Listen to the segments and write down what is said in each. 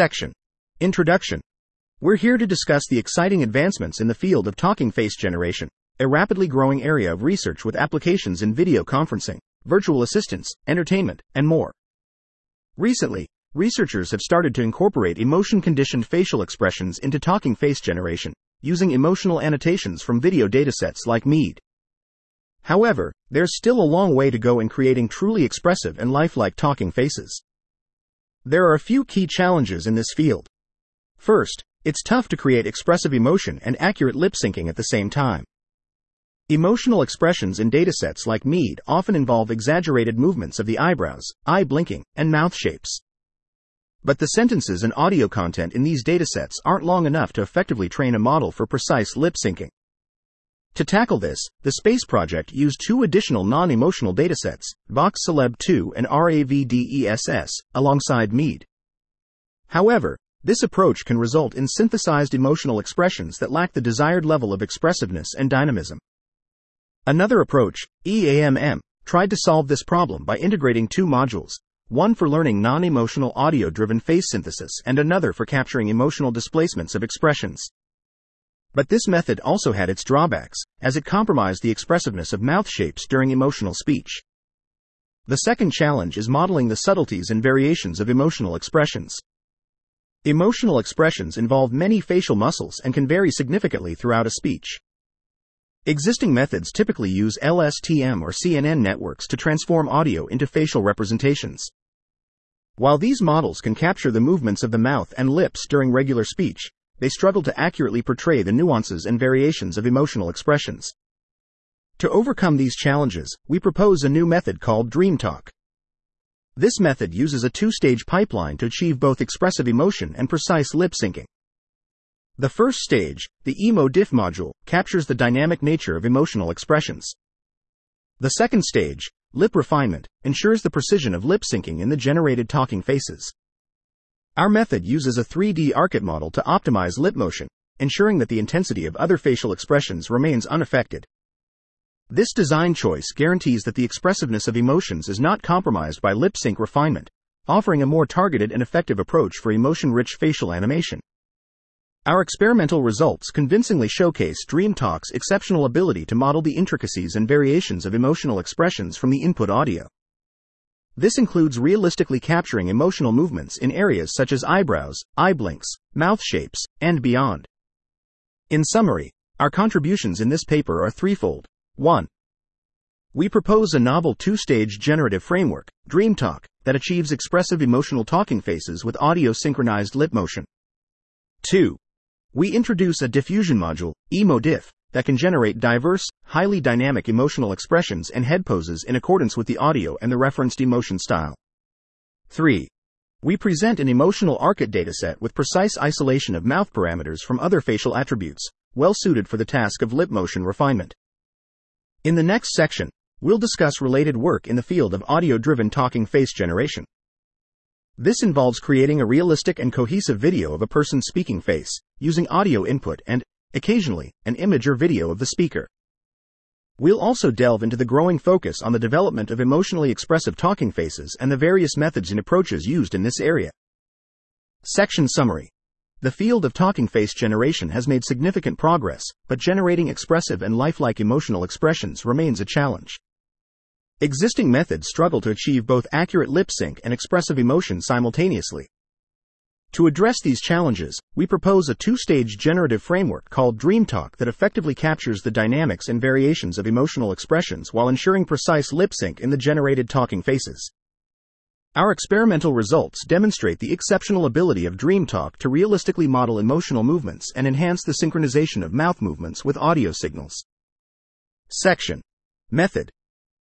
Section Introduction We're here to discuss the exciting advancements in the field of talking face generation, a rapidly growing area of research with applications in video conferencing, virtual assistants, entertainment, and more. Recently, researchers have started to incorporate emotion conditioned facial expressions into talking face generation, using emotional annotations from video datasets like MEAD. However, there's still a long way to go in creating truly expressive and lifelike talking faces. There are a few key challenges in this field. First, it's tough to create expressive emotion and accurate lip syncing at the same time. Emotional expressions in datasets like MEAD often involve exaggerated movements of the eyebrows, eye blinking, and mouth shapes. But the sentences and audio content in these datasets aren't long enough to effectively train a model for precise lip syncing. To tackle this, the SPACE project used two additional non emotional datasets, Vox Celeb 2 and RAVDESS, alongside MEAD. However, this approach can result in synthesized emotional expressions that lack the desired level of expressiveness and dynamism. Another approach, EAMM, tried to solve this problem by integrating two modules, one for learning non emotional audio driven face synthesis and another for capturing emotional displacements of expressions. But this method also had its drawbacks, as it compromised the expressiveness of mouth shapes during emotional speech. The second challenge is modeling the subtleties and variations of emotional expressions. Emotional expressions involve many facial muscles and can vary significantly throughout a speech. Existing methods typically use LSTM or CNN networks to transform audio into facial representations. While these models can capture the movements of the mouth and lips during regular speech, they struggle to accurately portray the nuances and variations of emotional expressions. To overcome these challenges, we propose a new method called DreamTalk. This method uses a two stage pipeline to achieve both expressive emotion and precise lip syncing. The first stage, the EMO-DIF module, captures the dynamic nature of emotional expressions. The second stage, lip refinement, ensures the precision of lip syncing in the generated talking faces. Our method uses a 3D ARKit model to optimize lip motion, ensuring that the intensity of other facial expressions remains unaffected. This design choice guarantees that the expressiveness of emotions is not compromised by lip sync refinement, offering a more targeted and effective approach for emotion rich facial animation. Our experimental results convincingly showcase DreamTalk's exceptional ability to model the intricacies and variations of emotional expressions from the input audio. This includes realistically capturing emotional movements in areas such as eyebrows, eye blinks, mouth shapes, and beyond. In summary, our contributions in this paper are threefold. 1. We propose a novel two stage generative framework, DreamTalk, that achieves expressive emotional talking faces with audio synchronized lip motion. 2. We introduce a diffusion module, EMO-DIF, that can generate diverse, highly dynamic emotional expressions and head poses in accordance with the audio and the referenced emotion style. 3. We present an emotional ARKit dataset with precise isolation of mouth parameters from other facial attributes, well suited for the task of lip motion refinement. In the next section, we'll discuss related work in the field of audio driven talking face generation. This involves creating a realistic and cohesive video of a person's speaking face, using audio input and, occasionally, an image or video of the speaker. We'll also delve into the growing focus on the development of emotionally expressive talking faces and the various methods and approaches used in this area. Section Summary The field of talking face generation has made significant progress, but generating expressive and lifelike emotional expressions remains a challenge. Existing methods struggle to achieve both accurate lip sync and expressive emotion simultaneously. To address these challenges, we propose a two stage generative framework called DreamTalk that effectively captures the dynamics and variations of emotional expressions while ensuring precise lip sync in the generated talking faces. Our experimental results demonstrate the exceptional ability of DreamTalk to realistically model emotional movements and enhance the synchronization of mouth movements with audio signals. Section Method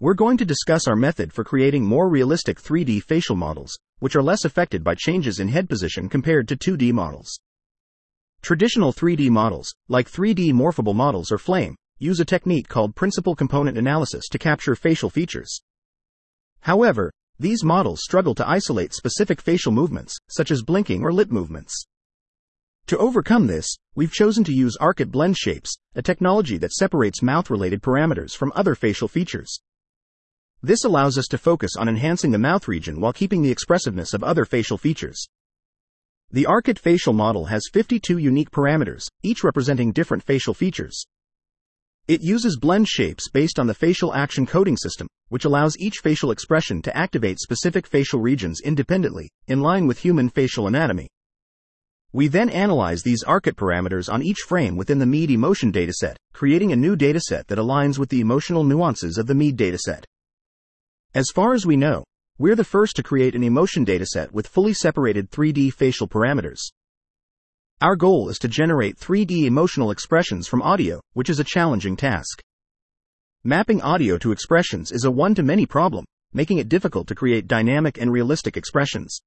We're going to discuss our method for creating more realistic 3D facial models, which are less affected by changes in head position compared to 2D models. Traditional 3D models, like 3D morphable models or FLAME, use a technique called principal component analysis to capture facial features. However, these models struggle to isolate specific facial movements, such as blinking or lip movements. To overcome this, we've chosen to use ARKit Blend Shapes, a technology that separates mouth related parameters from other facial features. This allows us to focus on enhancing the mouth region while keeping the expressiveness of other facial features. The ARKit facial model has 52 unique parameters, each representing different facial features. It uses blend shapes based on the facial action coding system, which allows each facial expression to activate specific facial regions independently, in line with human facial anatomy. We then analyze these ARKit parameters on each frame within the MEAD emotion dataset, creating a new dataset that aligns with the emotional nuances of the MEAD dataset. As far as we know, we're the first to create an emotion dataset with fully separated 3D facial parameters. Our goal is to generate 3D emotional expressions from audio, which is a challenging task. Mapping audio to expressions is a one to many problem, making it difficult to create dynamic and realistic expressions.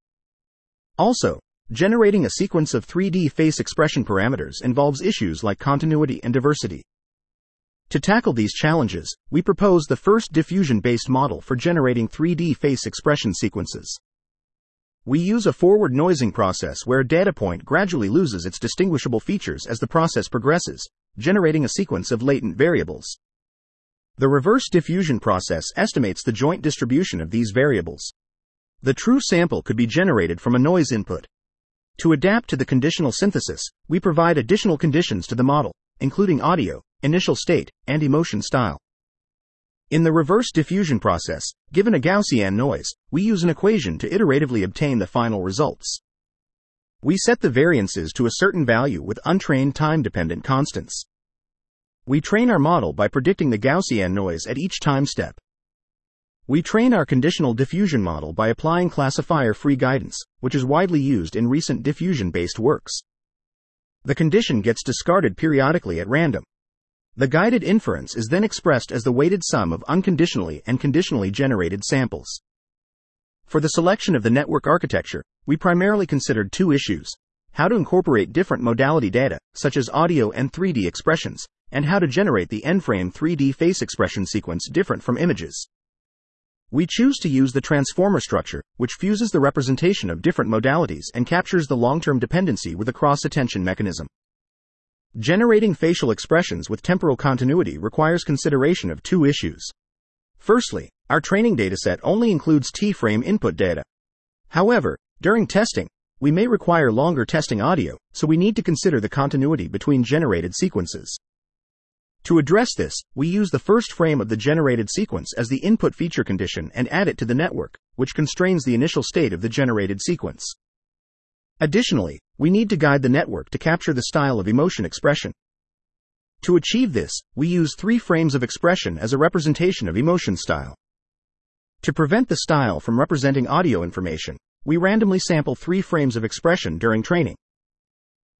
Also, generating a sequence of 3D face expression parameters involves issues like continuity and diversity. To tackle these challenges, we propose the first diffusion based model for generating 3D face expression sequences. We use a forward noising process where a data point gradually loses its distinguishable features as the process progresses, generating a sequence of latent variables. The reverse diffusion process estimates the joint distribution of these variables. The true sample could be generated from a noise input. To adapt to the conditional synthesis, we provide additional conditions to the model, including audio, initial state, and emotion style. In the reverse diffusion process, given a Gaussian noise, we use an equation to iteratively obtain the final results. We set the variances to a certain value with untrained time dependent constants. We train our model by predicting the Gaussian noise at each time step. We train our conditional diffusion model by applying classifier free guidance, which is widely used in recent diffusion based works. The condition gets discarded periodically at random, the guided inference is then expressed as the weighted sum of unconditionally and conditionally generated samples. For the selection of the network architecture, we primarily considered two issues how to incorporate different modality data, such as audio and 3D expressions, and how to generate the N frame 3D face expression sequence different from images. We choose to use the transformer structure, which fuses the representation of different modalities and captures the long term dependency with a cross attention mechanism. Generating facial expressions with temporal continuity requires consideration of two issues. Firstly, our training dataset only includes T-frame input data. However, during testing, we may require longer testing audio, so we need to consider the continuity between generated sequences. To address this, we use the first frame of the generated sequence as the input feature condition and add it to the network, which constrains the initial state of the generated sequence. Additionally, we need to guide the network to capture the style of emotion expression. To achieve this, we use three frames of expression as a representation of emotion style. To prevent the style from representing audio information, we randomly sample three frames of expression during training.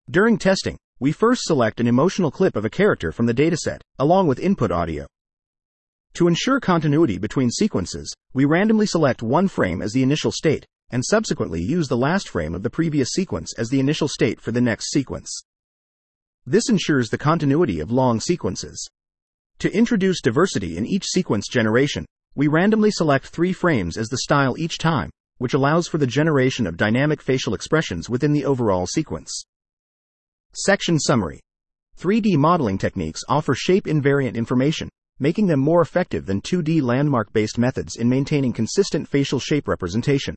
During testing, we first select an emotional clip of a character from the dataset, along with input audio. To ensure continuity between sequences, we randomly select one frame as the initial state, and subsequently use the last frame of the previous sequence as the initial state for the next sequence. This ensures the continuity of long sequences. To introduce diversity in each sequence generation, we randomly select three frames as the style each time, which allows for the generation of dynamic facial expressions within the overall sequence. Section Summary 3D modeling techniques offer shape invariant information, making them more effective than 2D landmark based methods in maintaining consistent facial shape representation.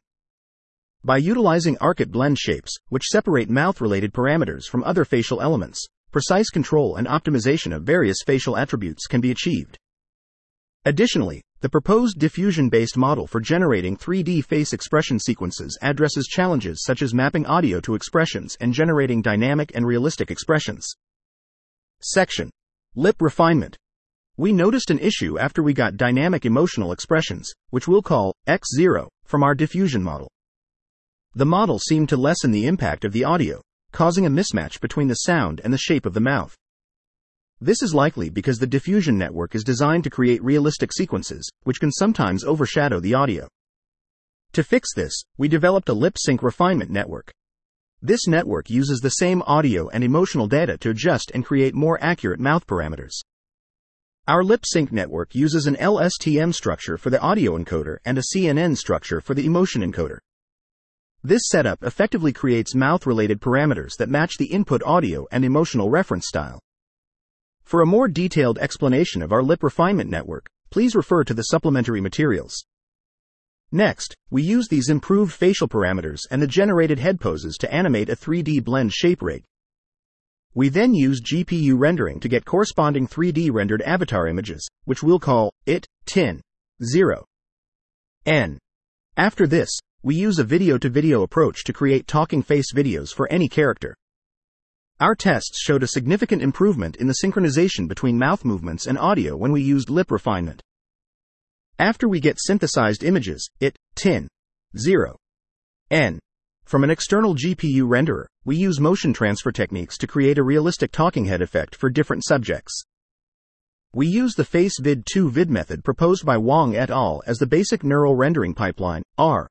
By utilizing ARKit blend shapes, which separate mouth related parameters from other facial elements, precise control and optimization of various facial attributes can be achieved. Additionally, the proposed diffusion based model for generating 3D face expression sequences addresses challenges such as mapping audio to expressions and generating dynamic and realistic expressions. Section Lip Refinement. We noticed an issue after we got dynamic emotional expressions, which we'll call X0, from our diffusion model. The model seemed to lessen the impact of the audio, causing a mismatch between the sound and the shape of the mouth. This is likely because the diffusion network is designed to create realistic sequences, which can sometimes overshadow the audio. To fix this, we developed a lip sync refinement network. This network uses the same audio and emotional data to adjust and create more accurate mouth parameters. Our lip sync network uses an LSTM structure for the audio encoder and a CNN structure for the emotion encoder. This setup effectively creates mouth related parameters that match the input audio and emotional reference style. For a more detailed explanation of our lip refinement network, please refer to the supplementary materials. Next, we use these improved facial parameters and the generated head poses to animate a 3D blend shape rig. We then use GPU rendering to get corresponding 3D rendered avatar images, which we'll call it tin 0 n. After this, we use a video to video approach to create talking face videos for any character. Our tests showed a significant improvement in the synchronization between mouth movements and audio when we used lip refinement. After we get synthesized images, it, tin, 0, n, from an external GPU renderer, we use motion transfer techniques to create a realistic talking head effect for different subjects. We use the FaceVid2 vid method proposed by Wang et al. as the basic neural rendering pipeline, R.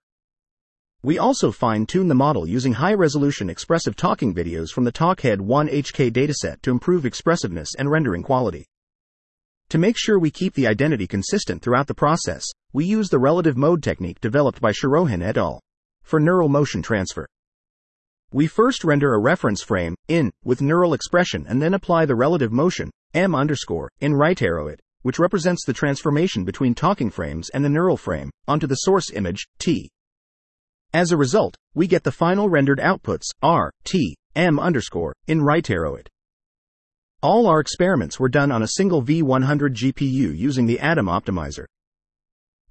We also fine tune the model using high resolution expressive talking videos from the TalkingHead-1KH dataset to improve expressiveness and rendering quality. To make sure we keep the identity consistent throughout the process, we use the relative mode technique developed by Siarohin et al. for neural motion transfer. We first render a reference frame, in, with neural expression and then apply the relative motion, m underscore, in right arrow it, which represents the transformation between talking frames and the neural frame, onto the source image, t. As a result, we get the final rendered outputs, r, t, m underscore, in right arrow it. All our experiments were done on a single V100 GPU using the Adam optimizer.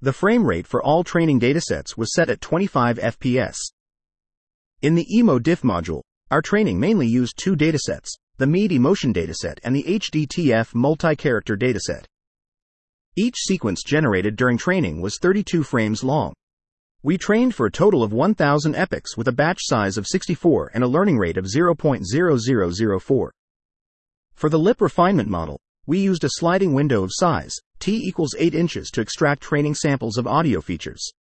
The frame rate for all training datasets was set at 25 FPS. In the EMO diff module, our training mainly used two datasets, the MEAD emotion dataset and the HDTF multi-character dataset. Each sequence generated during training was 32 frames long. We trained for a total of 1000 epochs with a batch size of 64 and a learning rate of 0.0004. For the lip refinement model, we used a sliding window of size, t equals 8 inches to extract training samples of audio features.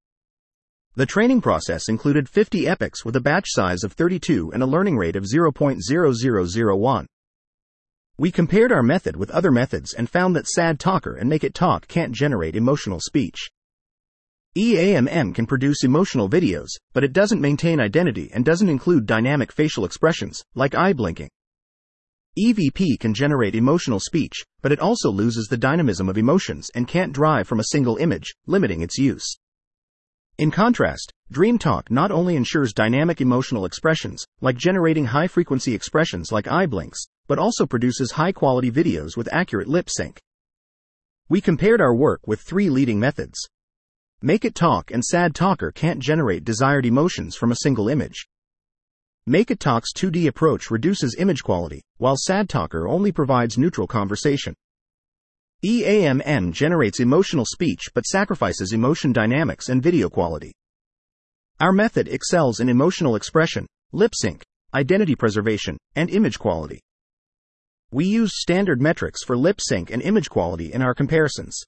The training process included 50 epochs with a batch size of 32 and a learning rate of 0.0001. We compared our method with other methods and found that Sad Talker and Make It Talk can't generate emotional speech. EAMM can produce emotional videos, but it doesn't maintain identity and doesn't include dynamic facial expressions, like eye blinking. EVP can generate emotional speech, but it also loses the dynamism of emotions and can't drive from a single image, limiting its use. In contrast, DreamTalk not only ensures dynamic emotional expressions, like generating high frequency expressions like eye blinks, but also produces high quality videos with accurate lip sync. We compared our work with three leading methods. Make It Talk and Sad Talker can't generate desired emotions from a single image. Make It Talk's 2D approach reduces image quality, while Sad Talker only provides neutral conversation. EAMM generates emotional speech but sacrifices emotion dynamics and video quality. Our method excels in emotional expression, lip sync, identity preservation, and image quality. We used standard metrics for lip sync and image quality in our comparisons.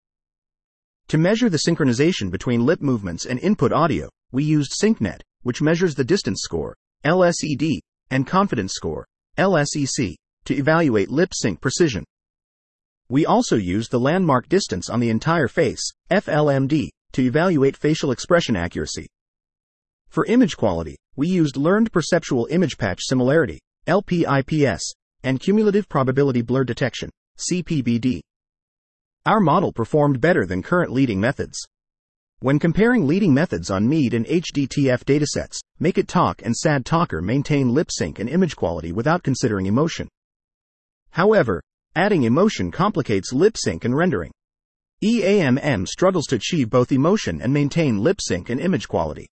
To measure the synchronization between lip movements and input audio, we used SyncNet, which measures the distance score, LSED, and confidence score, LSEC, to evaluate lip sync precision. We also used the landmark distance on the entire face, FLMD, to evaluate facial expression accuracy. For image quality, we used Learned Perceptual Image Patch Similarity, LPIPS, and Cumulative Probability Blur Detection, CPBD. Our model performed better than current leading methods. When comparing leading methods on MEAD and HDTF datasets, Make It Talk and Sad Talker maintain lip sync and image quality without considering emotion. However, adding emotion complicates lip sync and rendering. EAMM struggles to achieve both emotion and maintain lip sync and image quality.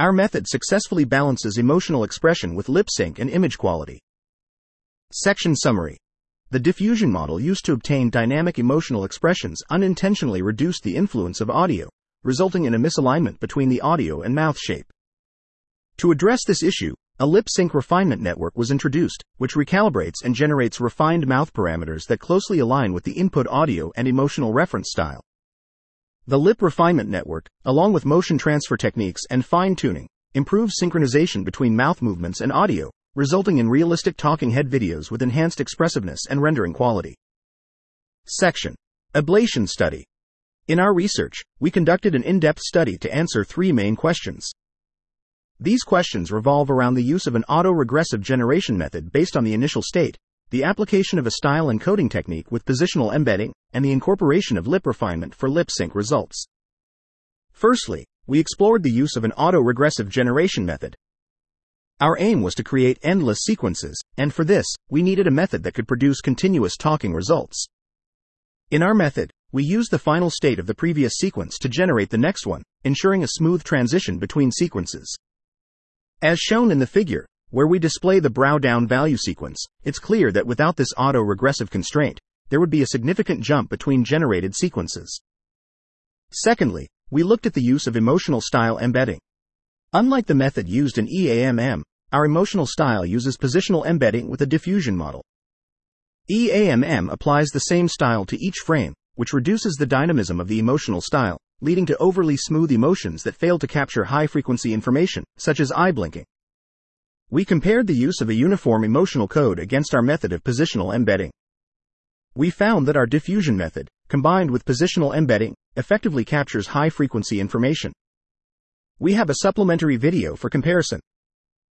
Our method successfully balances emotional expression with lip sync and image quality. Section Summary the diffusion model used to obtain dynamic emotional expressions unintentionally reduced the influence of audio, resulting in a misalignment between the audio and mouth shape. To address this issue, a lip sync refinement network was introduced, which recalibrates and generates refined mouth parameters that closely align with the input audio and emotional reference style. The lip refinement network, along with motion transfer techniques and fine tuning, improves synchronization between mouth movements and audio, resulting in realistic talking head videos with enhanced expressiveness and rendering quality. Section Ablation Study in our research, we conducted an in depth study to answer three main questions. These questions revolve around the use of an auto regressive generation method based on the initial state, the application of a style encoding technique with positional embedding, and the incorporation of lip refinement for lip sync results. Firstly, we explored the use of an auto-regressive generation method. Our aim was to create endless sequences, and for this, we needed a method that could produce continuous talking results. In our method, we used the final state of the previous sequence to generate the next one, ensuring a smooth transition between sequences. As shown in the figure, where we display the brow down value sequence, it's clear that without this auto-regressive constraint, there would be a significant jump between generated sequences. Secondly, we looked at the use of emotional style embedding. Unlike the method used in EAMM, our emotional style uses positional embedding with a diffusion model. EAMM applies the same style to each frame, which reduces the dynamism of the emotional style, leading to overly smooth emotions that fail to capture high frequency information, such as eye blinking. We compared the use of a uniform emotional code against our method of positional embedding. We found that our diffusion method, combined with positional embedding, effectively captures high frequency information. We have a supplementary video for comparison.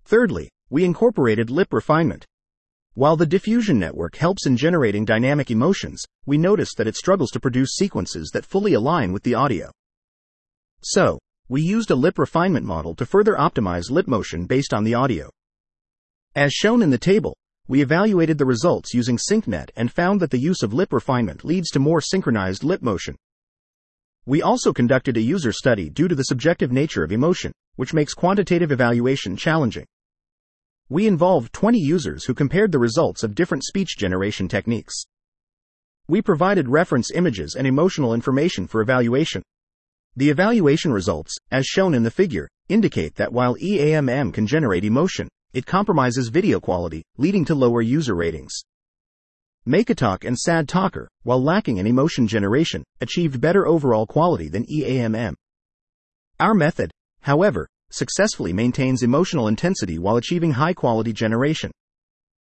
Thirdly, we incorporated lip refinement. While the diffusion network helps in generating dynamic emotions, we noticed that it struggles to produce sequences that fully align with the audio. So, we used a lip refinement model to further optimize lip motion based on the audio. As shown in the table, we evaluated the results using SyncNet and found that the use of lip refinement leads to more synchronized lip motion. We also conducted a user study due to the subjective nature of emotion, which makes quantitative evaluation challenging. We involved 20 users who compared the results of different speech generation techniques. We provided reference images and emotional information for evaluation. The evaluation results, as shown in the figure, indicate that while EAMM can generate emotion, it compromises video quality, leading to lower user ratings. Make It Talk and Sad Talker, while lacking in emotion generation, achieved better overall quality than EAMM. Our method, however, successfully maintains emotional intensity while achieving high quality generation.